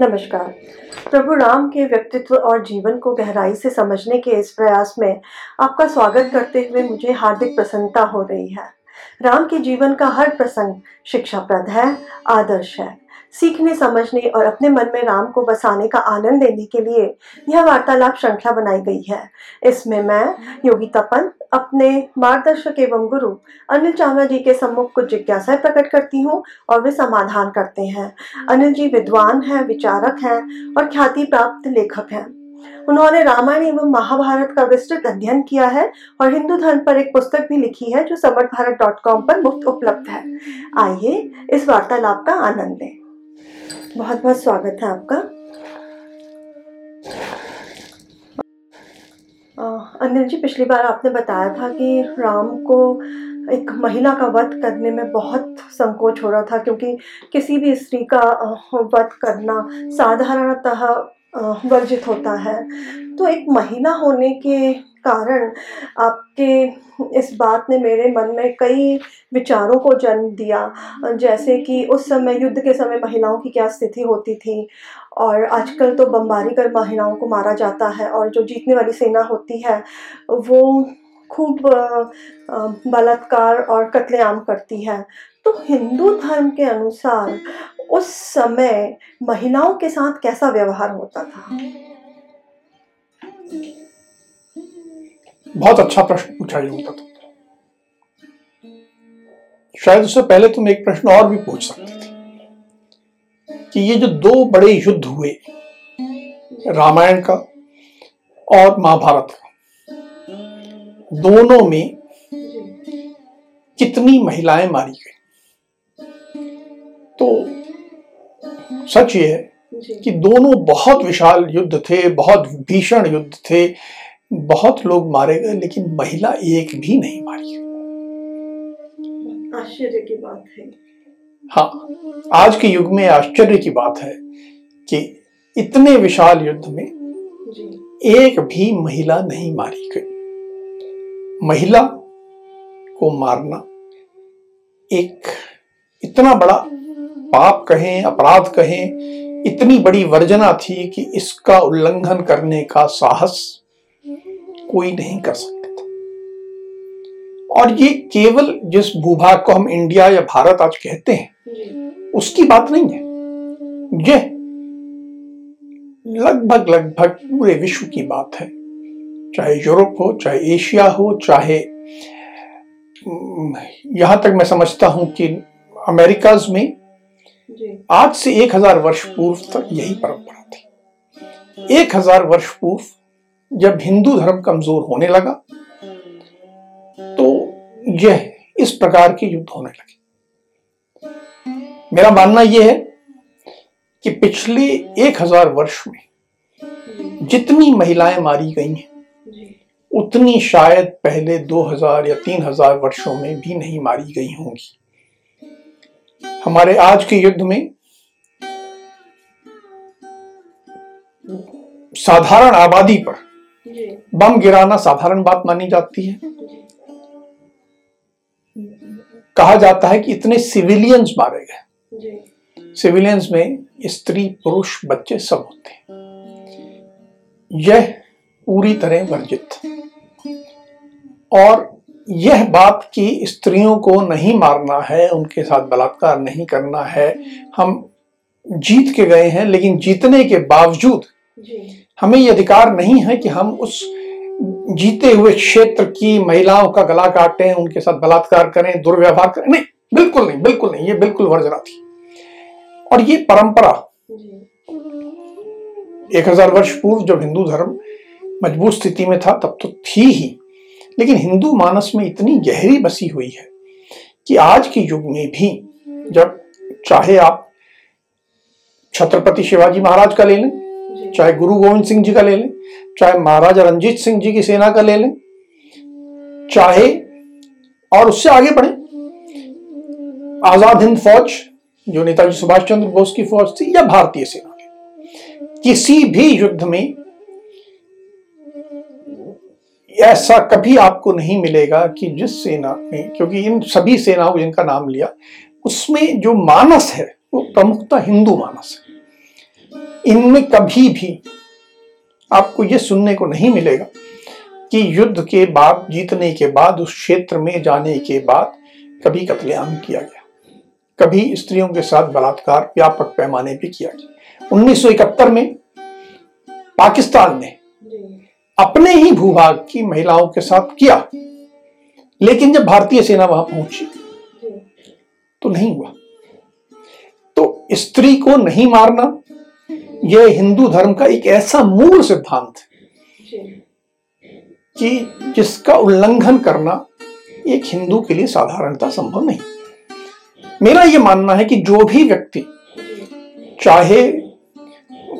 नमस्कार। प्रभु राम के व्यक्तित्व और जीवन को गहराई से समझने के इस प्रयास में आपका स्वागत करते हुए मुझे हार्दिक प्रसन्नता हो रही है। राम के जीवन का हर प्रसंग शिक्षाप्रद है, आदर्श है। सीखने, समझने और अपने मन में राम को बसाने का आनंद लेने के लिए यह वार्तालाप श्रृंखला बनाई गई है। इसमें मैं, योगी तपन, अपने मार्गदर्शक एवं गुरु अनिल चावला जी के सम्मुख कुछ जिज्ञासाएँ प्रकट करती हूँ और वे समाधान करते हैं। अनिल जी विद्वान हैं, विचारक हैं और ख्याति प्राप्त लेखक हैं। उन्होंने रामायण एवं महाभारत का विस्तृत अध्ययन किया है और हिंदू धर्म पर एक पुस्तक भी लिखी है, जो समर्थ भारत डॉट कॉम पर मुफ़्त उपलब्ध है। आइए इस वार्तालाप का आनंद लें। बहुत बहुत स्वागत है आपका। अनिल जी, पिछली बार आपने बताया था कि राम को एक महिला का वध करने में बहुत संकोच हो रहा था, क्योंकि किसी भी स्त्री का वध करना साधारणतः वर्जित होता है। तो एक महीना होने के कारण आपके इस बात ने मेरे मन में कई विचारों को जन्म दिया। जैसे कि उस समय युद्ध के समय महिलाओं की क्या स्थिति होती थी और आजकल तो बमबारी कर महिलाओं को मारा जाता है और जो जीतने वाली सेना होती है, वो खूब बलात्कार और कत्लेआम करती है। तो हिंदू धर्म के अनुसार उस समय महिलाओं के साथ कैसा व्यवहार होता था? बहुत अच्छा प्रश्न पूछा ये होता था। शायद उससे पहले तुम एक प्रश्न और भी पूछ सकते थे कि ये जो दो बड़े युद्ध हुए, रामायण का और महाभारत का, दोनों में कितनी महिलाएँ मारी गई? तो सच ये है कि दोनों बहुत विशाल युद्ध थे बहुत भीषण युद्ध थे बहुत लोग मारे गए लेकिन महिला एक भी नहीं मारी। आश्चर्य की बात है। हाँ आज के युग में आश्चर्य की बात है कि इतने विशाल युद्ध में एक भी महिला नहीं मारी गई। महिला को मारना एक इतना बड़ा पाप कहें, अपराध कहें, इतनी बड़ी वर्जना थी कि इसका उल्लंघन करने का साहस कोई नहीं कर सकता था। और ये केवल जिस भूभाग को हम इंडिया या भारत आज कहते हैं, उसकी बात नहीं है। यह लगभग लगभग पूरे विश्व की बात है। चाहे यूरोप हो, चाहे एशिया हो, चाहे यहाँ तक मैं समझता हूँ कि अमेरिकाज में आज से एक हज़ार वर्ष पूर्व तक यही परंपरा थी। एक हज़ार वर्ष पूर्व जब हिंदू धर्म कमज़ोर होने लगा तो यह इस प्रकार के युद्ध होने लगे। मेरा मानना यह है कि पिछले एक हज़ार वर्ष में जितनी महिलाएँ मारी गई हैं उतनी शायद पहले 2000 या 3000 वर्षों में भी नहीं मारी गई होंगी। हमारे आज के युद्ध में साधारण आबादी पर बम गिराना साधारण बात मानी जाती है। कहा जाता है कि इतने सिविलियंस मारे गए। सिविलियंस में स्त्री पुरुष बच्चे सब होते हैं। यह पूरी तरह वर्जित। और यह बात कि स्त्रियों को नहीं मारना है उनके साथ बलात्कार नहीं करना है। हम जीत के गए हैं लेकिन जीतने के बावजूद हमें यह अधिकार नहीं है कि हम उस जीते हुए क्षेत्र की महिलाओं का गला काटें उनके साथ बलात्कार करें दुर्व्यवहार करें। नहीं बिल्कुल नहीं बिल्कुल नहीं ये बिल्कुल वर्जना थी। और ये परंपरा एक हज़ार वर्ष पूर्व जब हिंदू धर्म मज़बूत स्थिति में था तब तो थी ही। लेकिन हिंदू मानस में इतनी गहरी बसी हुई है कि आज के युग में भी जब चाहे आप छत्रपति शिवाजी महाराज का ले लें चाहे गुरु गोविंद सिंह जी का ले लें चाहे महाराजा रंजीत सिंह जी की सेना का ले लें चाहे और उससे आगे बढ़े। आज़ाद हिंद फौज जो नेताजी सुभाष चंद्र बोस की फौज थी या भारतीय सेना किसी भी युद्ध में ऐसा कभी आपको नहीं मिलेगा कि जिस सेना में क्योंकि इन सभी सेनाओं जिनका नाम लिया, उसमें जो मानस है, वो प्रमुखता हिंदू मानस है। इनमें कभी भी आपको यह सुनने को नहीं मिलेगा कि युद्ध के बाद, जीतने के बाद, उस क्षेत्र में जाने के बाद कभी कत्लेआम किया गया। कभी स्त्रियों के साथ बलात्कार, व्यापक पैमाने पे किया गया। 1971 में पाकिस्तान ने अपने ही भूभाग की महिलाओं के साथ किया। लेकिन जब भारतीय सेना वहाँ पहुँची तो नहीं हुआ। तो स्त्री को नहीं मारना, यह हिंदू धर्म का एक ऐसा मूल सिद्धांत है कि जिसका उल्लंघन करना एक हिंदू के लिए साधारणता संभव नहीं। मेरा यह मानना है कि जो भी व्यक्ति, चाहे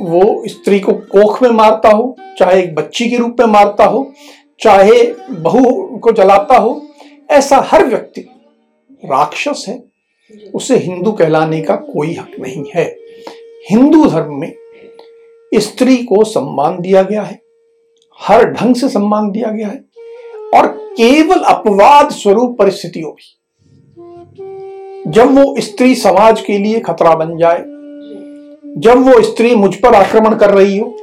वो स्त्री को कोख में मारता हो चाहे एक बच्ची के रूप में मारता हो चाहे बहू को जलाता हो ऐसा हर व्यक्ति राक्षस है। उसे हिंदू कहलाने का कोई हक नहीं है। हिंदू धर्म में स्त्री को सम्मान दिया गया है हर ढंग से सम्मान दिया गया है और केवल अपवाद स्वरूप परिस्थितियों भी जब वो स्त्री समाज के लिए खतरा बन जाए जब वो स्त्री मुझ पर आक्रमण कर रही हो,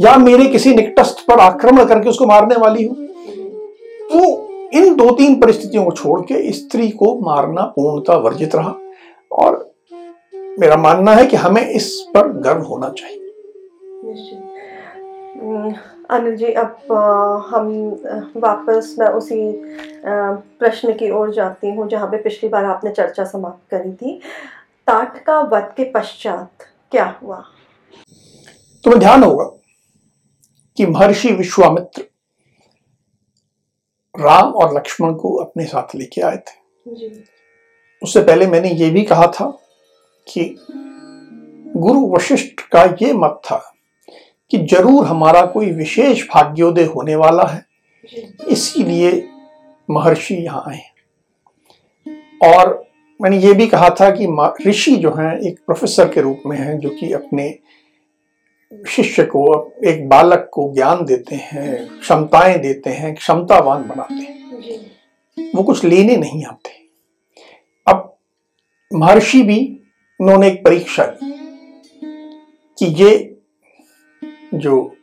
या मेरे किसी निकटस्थ पर आक्रमण करके उसको मारने वाली हो तो इन दो तीन परिस्थितियों को छोड़ के स्त्री को मारना पूर्णता वर्जित रहा। और मेरा मानना है कि हमें इस पर गर्व होना चाहिए। अनिल जी, अब हम वापस मैं उसी प्रश्न की ओर जाती हूँ, जहाँ पे पिछली बार आपने चर्चा समाप्त करी थी। ताट का वध के पश्चात क्या हुआ? तुम्हें ध्यान होगा कि महर्षि विश्वामित्र राम और लक्ष्मण को अपने साथ लेके आए थे। उससे पहले मैंने ये भी कहा था कि गुरु वशिष्ठ का ये मत था कि ज़रूर हमारा कोई विशेष भाग्योदय होने वाला है। इसीलिए महर्षि यहाँ आए। और मैंने ये भी कहा था कि ऋषि जो हैं एक प्रोफेसर के रूप में हैं जो कि अपने शिष्य को एक बालक को ज्ञान देते हैं क्षमताएँ देते हैं क्षमतावान बनाते हैं। वो कुछ लेने नहीं आते। अब महर्षि भी उन्होंने एक परीक्षा की कि ये जो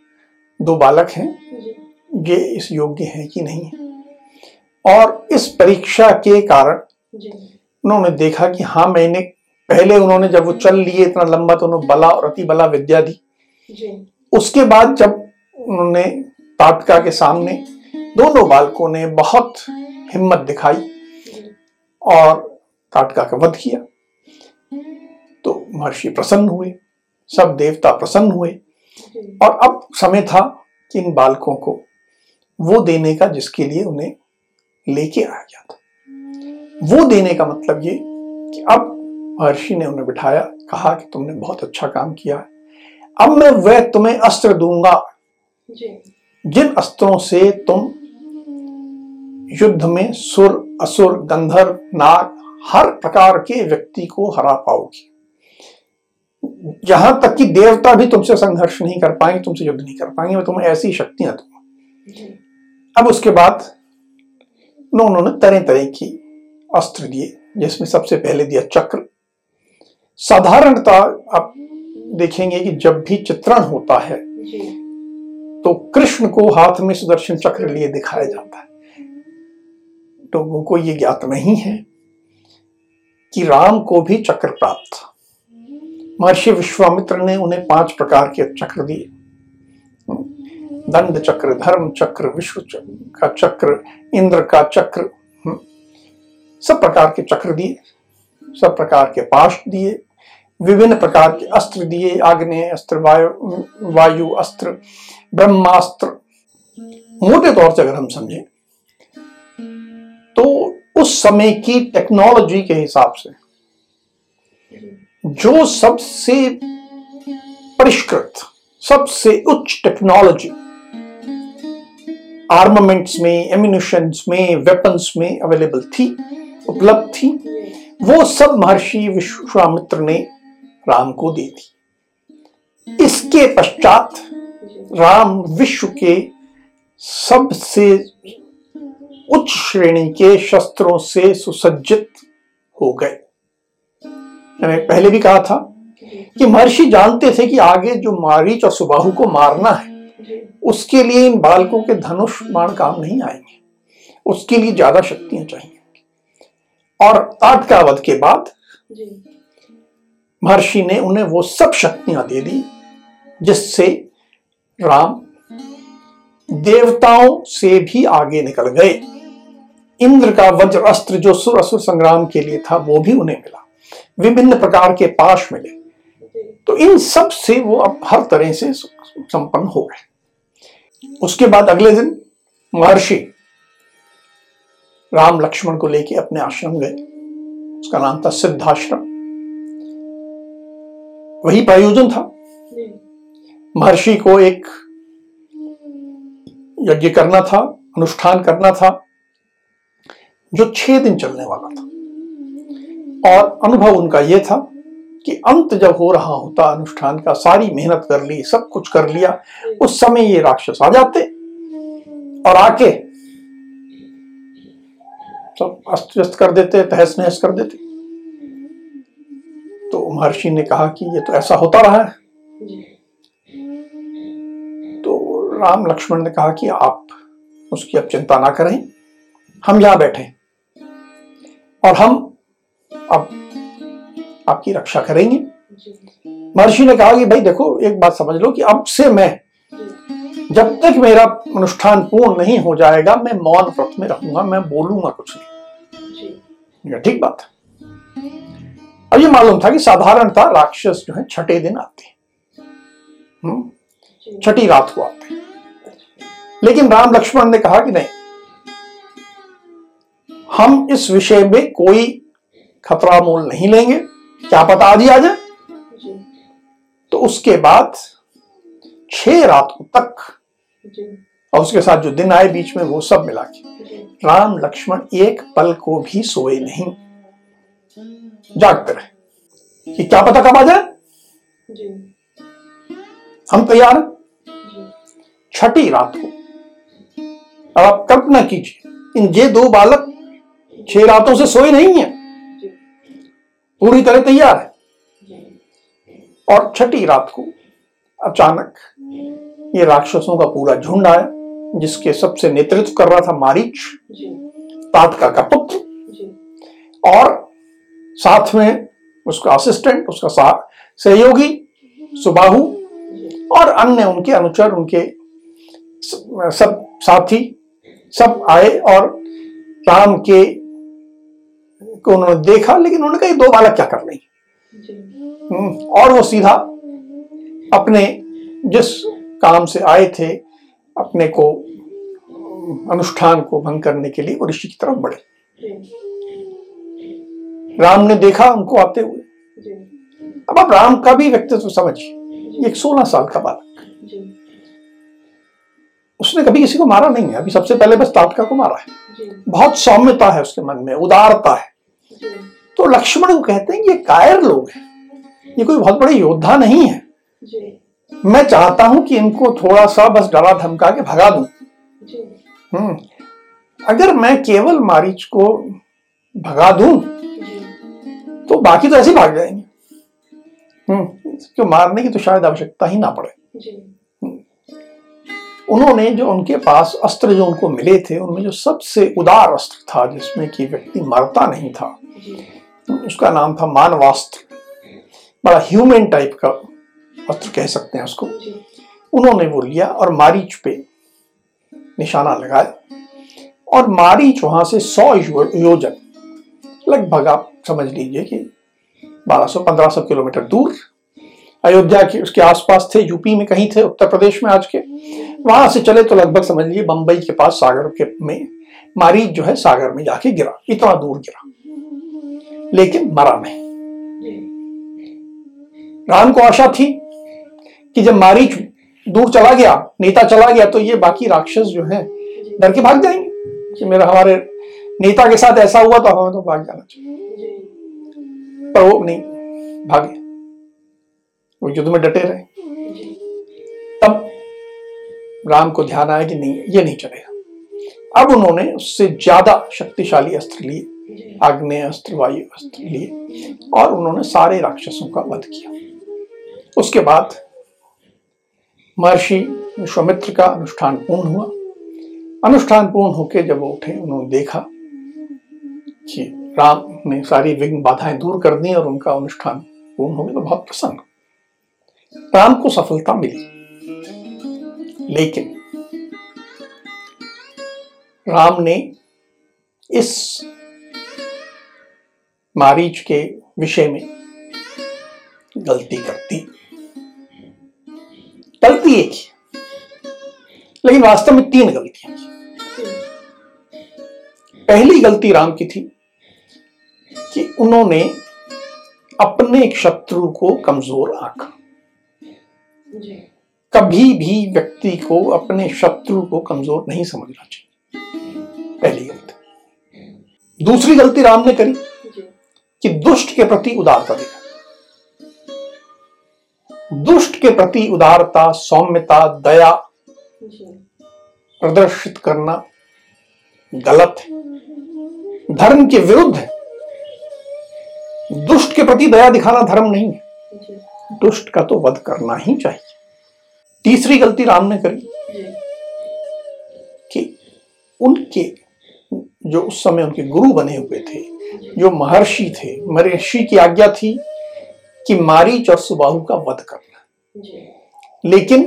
दो बालक हैं ये इस योग्य हैं कि नहीं। है और इस परीक्षा के कारण उन्होंने देखा कि हाँ मैंने पहले उन्होंने जब वो चल लिए इतना लंबा तो उन्होंने बला और अति बला विद्या दी। उसके बाद जब उन्होंने ताटका के सामने दोनों बालकों ने बहुत हिम्मत दिखाई और ताटका का वध किया तो महर्षि प्रसन्न हुए सब देवता प्रसन्न हुए और अब समय था कि इन बालकों को वो देने का जिसके लिए उन्हें लेके आया गया था। वो देने का मतलब ये कि अब महर्षि ने उन्हें बिठाया कहा कि तुमने बहुत अच्छा काम किया है। अब मैं वह तुम्हें अस्त्र दूँगा। जिन अस्त्रों से तुम युद्ध में सुर असुर गंधर्व नाग हर प्रकार के व्यक्ति को हरा पाओगी। जहाँ तक कि देवता भी तुमसे संघर्ष नहीं कर पाएँगे तुमसे युद्ध नहीं कर पाएँगे मैं तुम्हें ऐसी शक्तियाँ दूँगा। अब उसके बाद उन्होंने तरह तरह की। अस्त्र दिए जिसमें सबसे पहले दिया चक्र। साधारणता आप देखेंगे कि जब भी चित्रण होता है तो कृष्ण को हाथ में सुदर्शन चक्र लिए दिखाया जाता है। लोगों को यह ज्ञात नहीं है कि राम को भी चक्र प्राप्त था। महर्षि विश्वामित्र ने उन्हें पाँच प्रकार के चक्र दिए। दंड चक्र धर्म चक्र विश्व का चक्र इंद्र का चक्र सब प्रकार के चक्र दिए, सब प्रकार के पाश दिए, विभिन्न प्रकार के अस्त्र दिए, आग्नेय अस्त्र, वायु वायु अस्त्र, ब्रह्मास्त्र। मोटे तौर से अगर हम समझें तो उस समय की टेक्नोलॉजी के हिसाब से, जो सबसे परिष्कृत, सबसे उच्च टेक्नोलॉजी आर्मामेंट्स में एम्यूनिशन में वेपन्स में अवेलेबल थी उपलब्ध थी। वो सब महर्षि विश्वामित्र ने राम को दे दी। इसके पश्चात राम विश्व के सबसे उच्च श्रेणी के शस्त्रों से सुसज्जित हो गए। मैंने पहले भी कहा था कि महर्षि जानते थे कि आगे जो मारीच और सुबाहु को मारना है, उसके लिए इन बालकों के धनुष बाण काम नहीं आएँगे। उसके लिए ज़्यादा शक्तियाँ चाहिए। और ताटकावध के बाद महर्षि ने उन्हें वो सब शक्तियाँ दे दी जिससे राम देवताओं से भी आगे निकल गए। इंद्र का वज्र अस्त्र जो सुर असुर संग्राम के लिए था वो भी उन्हें मिला। विभिन्न प्रकार के पाश मिले। तो इन सबसे वो अब हर तरह से संपन्न हो गए। उसके बाद अगले दिन महर्षि राम लक्ष्मण को लेके अपने आश्रम गए। उसका नाम था सिद्धाश्रम। वही प्रयोजन था। महर्षि को एक यज्ञ करना था, अनुष्ठान करना था, जो छह दिन चलने वाला था। और अनुभव उनका यह था कि अंत जब हो रहा होता, अनुष्ठान का, सारी मेहनत कर ली, सब कुछ कर लिया, उस समय ये राक्षस आ जाते और आके सब अस्त व्यस्त कर देते, तहस नहस कर देते। तो महर्षि ने कहा कि ये तो ऐसा होता रहा है। तो राम लक्ष्मण ने कहा कि आप उसकी अब चिंता ना करें, हम यहाँ बैठे और हम अब आपकी रक्षा करेंगे। महर्षि ने कहा कि भाई देखो, एक बात समझ लो कि अब से मैं जब तक मेरा अनुष्ठान पूर्ण नहीं हो जाएगा मैं मौन व्रत में रहूँगा मैं बोलूँगा कुछ नहीं। ठीक बात। अब ये मालूम था कि साधारणता राक्षस जो है छठे दिन आते हम्म? छठी रात को आते हैं। लेकिन राम लक्ष्मण ने कहा कि नहीं हम इस विषय में कोई खतरा मोल नहीं लेंगे। क्या पता आज ही आ जाए। तो उसके बाद छह रातों तक। और उसके साथ जो दिन आए बीच में वो सब मिला के। राम लक्ष्मण एक पल को भी सोए नहीं। जागते रहे। कि क्या पता कब आ जाए? हम तैयार हैं? छठी रात को। अब आप कल्पना कीजिए इन ये दो बालक छह रातों से सोए नहीं है। पूरी तरह तैयार है। और छठी रात को अचानक ये राक्षसों का पूरा झुंड आया जिसके सबसे नेतृत्व कर रहा था मारीच ताटका का पुत्र और साथ में उसका असिस्टेंट उसका सहयोगी सुबाहु और अन्य उनके अनुचर उनके सब साथी सब आए और राम के को उन्होंने देखा लेकिन उन्होंने कहा दो बालक क्या कर लेंगे हम्म, और वो सीधा अपने जिस काम से आए थे, अपने को, अनुष्ठान को भंग करने के लिए वो ऋषि की तरफ़ बढ़े। राम ने देखा उनको आते हुए। अब आप राम का भी व्यक्तित्व समझिए एक सोलह साल का बालक। उसने कभी किसी को मारा नहीं है, अभी सबसे पहले बस ताटका को मारा है। बहुत सौम्यता है उसके मन में, उदारता है। तो लक्ष्मण को कहते हैं ये कायर लोग हैं, ये कोई बहुत बड़े योद्धा नहीं है। मैं चाहता हूँ कि इनको थोड़ा सा बस डरा धमका के भगा दू। हम्म। अगर मैं केवल मारीच को भगा दू तो बाकी तो ऐसे भाग जाएँगे। हम्म। क्यों मारने की तो शायद आवश्यकता ही ना पड़े। हम्म। उन्होंने जो उनके पास अस्त्र जो उनको मिले थे उनमें जो सबसे उदार अस्त्र था जिसमें कि व्यक्ति मरता नहीं था उसका नाम था मानवास्त्र। बड़ा ह्यूमन टाइप का अस्त्र कह सकते हैं उसको। उन्होंने वो लिया और मारीच पे निशाना लगाया। और मारीच वहाँ से सौ योजन लगभग आप समझ लीजिए कि 1200-1500 किलोमीटर दूर अयोध्या के उसके आसपास थे, यूपी में कहीं थे, उत्तर प्रदेश में आज के। वहाँ से चले तो लगभग समझ लीजिए बंबई के पास सागर के में मारीच जो है सागर में जाके गिरा, इतना दूर गिरा। लेकिन मरा नहीं। राम को आशा थी कि जब मारीच दूर चला गया, नेता चला गया तो ये बाकी राक्षस जो है, डर के भाग जाएँगे। कि मेरा हमारे नेता के साथ ऐसा हुआ तो हमें तो भाग जाना चाहिए। पर वो नहीं, भागे। वो युद्ध में डटे रहे। तब राम को ध्यान आया कि नहीं, ये नहीं चलेगा। अब उन्होंने उससे ज़्यादा शक्तिशाली अस्त्र लिए आग्नेय अस्त्र वायु अस्त्र लिए, और उन्होंने सारे राक्षसों का वध किया। उसके बाद महर्षि विश्वामित्र का अनुष्ठान पूर्ण हुआ। अनुष्ठान पूर्ण होकर जब वो उठे, उन्होंने देखा कि राम ने सारी विघ्न बाधाएँ दूर कर दी और उनका अनुष्ठान पूर्ण हो गया। तो बहुत प्रसन्न। राम को सफलता मिली। लेकिन राम ने इस मारीच के विषय में गलती कर दी। गलती एक ही लेकिन वास्तव में तीन गलतियाँ पहली गलती राम की थी कि उन्होंने अपने एक शत्रु को कमज़ोर आंका। कभी भी व्यक्ति को अपने शत्रु को कमज़ोर नहीं समझना चाहिए। पहली गलती। दूसरी गलती राम ने करी कि दुष्ट के प्रति उदारता दिखा दुष्ट के प्रति उदारता सौम्यता दया प्रदर्शित करना गलत है। धर्म के विरुद्ध है दुष्ट के प्रति दया दिखाना धर्म नहीं है। दुष्ट का तो वध करना ही चाहिए। तीसरी गलती राम ने करी कि उनके जो उस समय उनके गुरु बने हुए थे जो। महर्षि थे महर्षि की आज्ञा थी कि मारीच और सुबाहु का वध करना लेकिन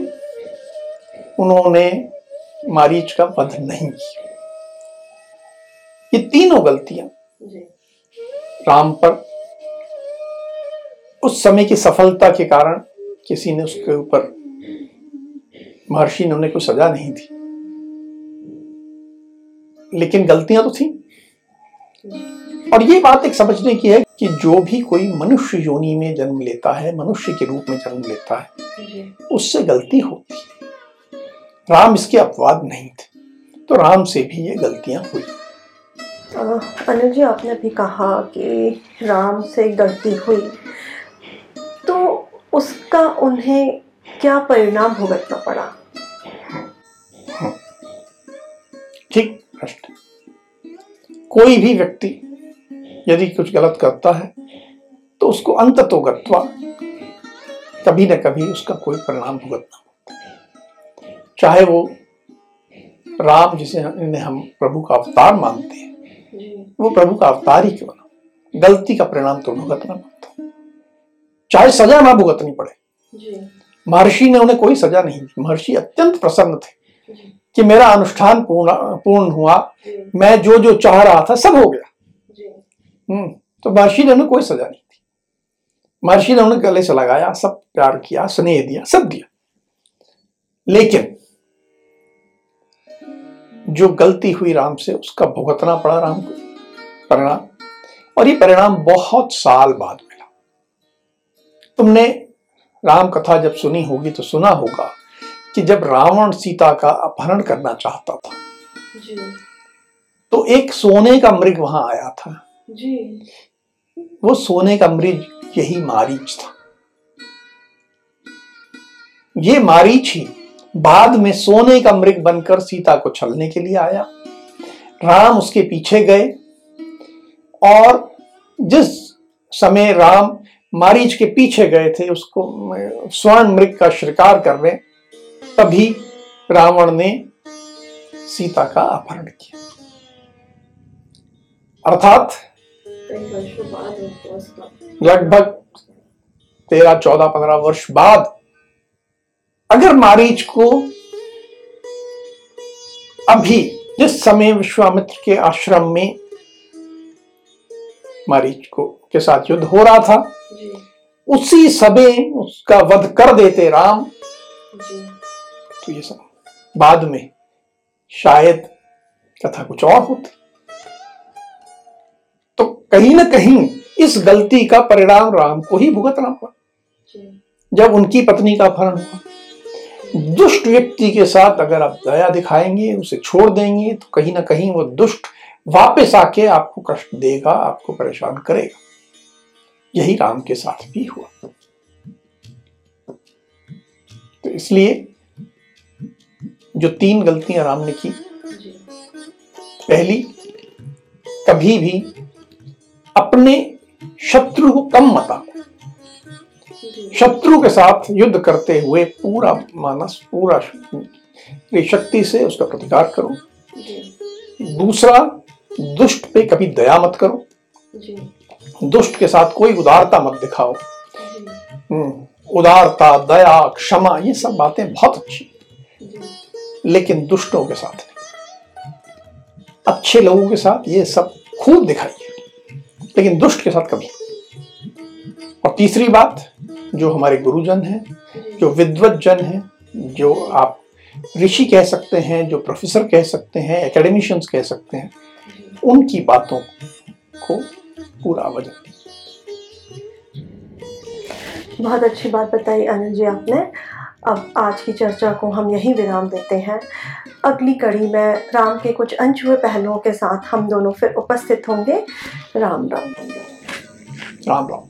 उन्होंने मारीच का वध नहीं किया। ये तीनों गलतियाँ राम पर उस समय की सफलता के कारण किसी ने उसके ऊपर महर्षि ने उन्हें कोई सजा नहीं थी लेकिन गलतियाँ तो थी। और ये बात एक समझने की है कि जो भी कोई मनुष्य योनि में जन्म लेता है मनुष्य के रूप में जन्म लेता है उससे गलती होती है। राम इसके अपवाद नहीं थे तो राम से भी ये गलतियाँ हुई। अनिल जी आपने भी कहा कि राम से गलती हुई। तो उसका उन्हें क्या परिणाम भुगतना पड़ा? ठीक प्रश्न। कोई भी व्यक्ति यदि कुछ गलत करता है तो उसको अंत तो गत्वा कभी न कभी उसका कोई परिणाम भुगतना होता चाहे वो राम जिसे हम प्रभु का अवतार मानते हैं वो प्रभु का अवतार ही क्यों ना गलती का परिणाम तो भुगतना पड़ता चाहे सजा ना भुगतनी पड़े। महर्षि ने उन्हें कोई सजा नहीं दी। महर्षि अत्यंत प्रसन्न थे कि मेरा अनुष्ठान पूर्ण पूर्ण हुआ। मैं जो जो चाह रहा था सब हो गया। हम्म तो महर्षि ने उन्हें कोई सजा नहीं दी। महर्षि ने उन्हें गले से लगाया सब प्यार किया स्नेह दिया सब दिया। लेकिन जो गलती हुई राम से उसका भुगतना पड़ा राम को परिणाम। और ये परिणाम बहुत साल बाद मिला। तुमने राम कथा जब सुनी होगी तो सुना होगा कि जब रावण सीता का अपहरण करना चाहता था जी। तो एक सोने का मृग वहाँ आया था। जी। वो सोने का मृग यही मारीच था। ये मारीच ही बाद में सोने का मृग बनकर सीता को छलने के लिए आया। राम उसके पीछे गए और जिस समय राम मारीच के पीछे गए थे, उसको स्वर्ण मृग का शिकार कर रहे, तभी रावण ने सीता का अपहरण किया। अर्थात लगभग तेरह, चौदह, पंद्रह वर्ष बाद अगर मारीच को अभी जिस समय विश्वामित्र के आश्रम में मारीच को, के साथ युद्ध हो रहा था, उसी समय उसका वध कर देते राम। तो ये सब बाद में शायद कथा कुछ और होती। तो कहीं ना कहीं इस गलती का परिणाम राम को ही भुगतना पड़ा जब उनकी पत्नी का अपहरण हुआ। दुष्ट व्यक्ति के साथ अगर आप दया दिखाएँगे उसे छोड़ देंगे तो कहीं ना कहीं वो दुष्ट वापस आके आपको कष्ट देगा आपको परेशान करेगा। यही राम के साथ भी हुआ। तो इसलिए जो तीन गलतियाँ राम ने की पहली कभी भी अपने शत्रु को कम मत। आको शत्रु के साथ युद्ध करते हुए पूरा मानस पूरा शक्ति से उसका प्रतिकार करो। दूसरा दुष्ट पे कभी दया मत करो। दुष्ट के साथ कोई उदारता मत दिखाओ। हम्म, उदारता दया क्षमा ये सब बातें बहुत अच्छी लेकिन दुष्टों के साथ अच्छे लोगों के साथ ये सब खूब दिखाइए लेकिन दुष्ट के साथ कभी। और तीसरी बात, जो हमारे गुरुजन हैं, जो विद्वत जन हैं, जो आप ऋषि कह सकते हैं, जो प्रोफेसर कह सकते हैं एकेडमिशियंस कह सकते हैं, उनकी बातों को पूरा वज़न। बहुत अच्छी बात बताई अनिल जी आपने। अब आज की चर्चा को हम यहीं विराम देते हैं। अगली कड़ी में राम के कुछ अनछुए पहलुओं के साथ हम दोनों फिर उपस्थित होंगे। राम राम। राम राम।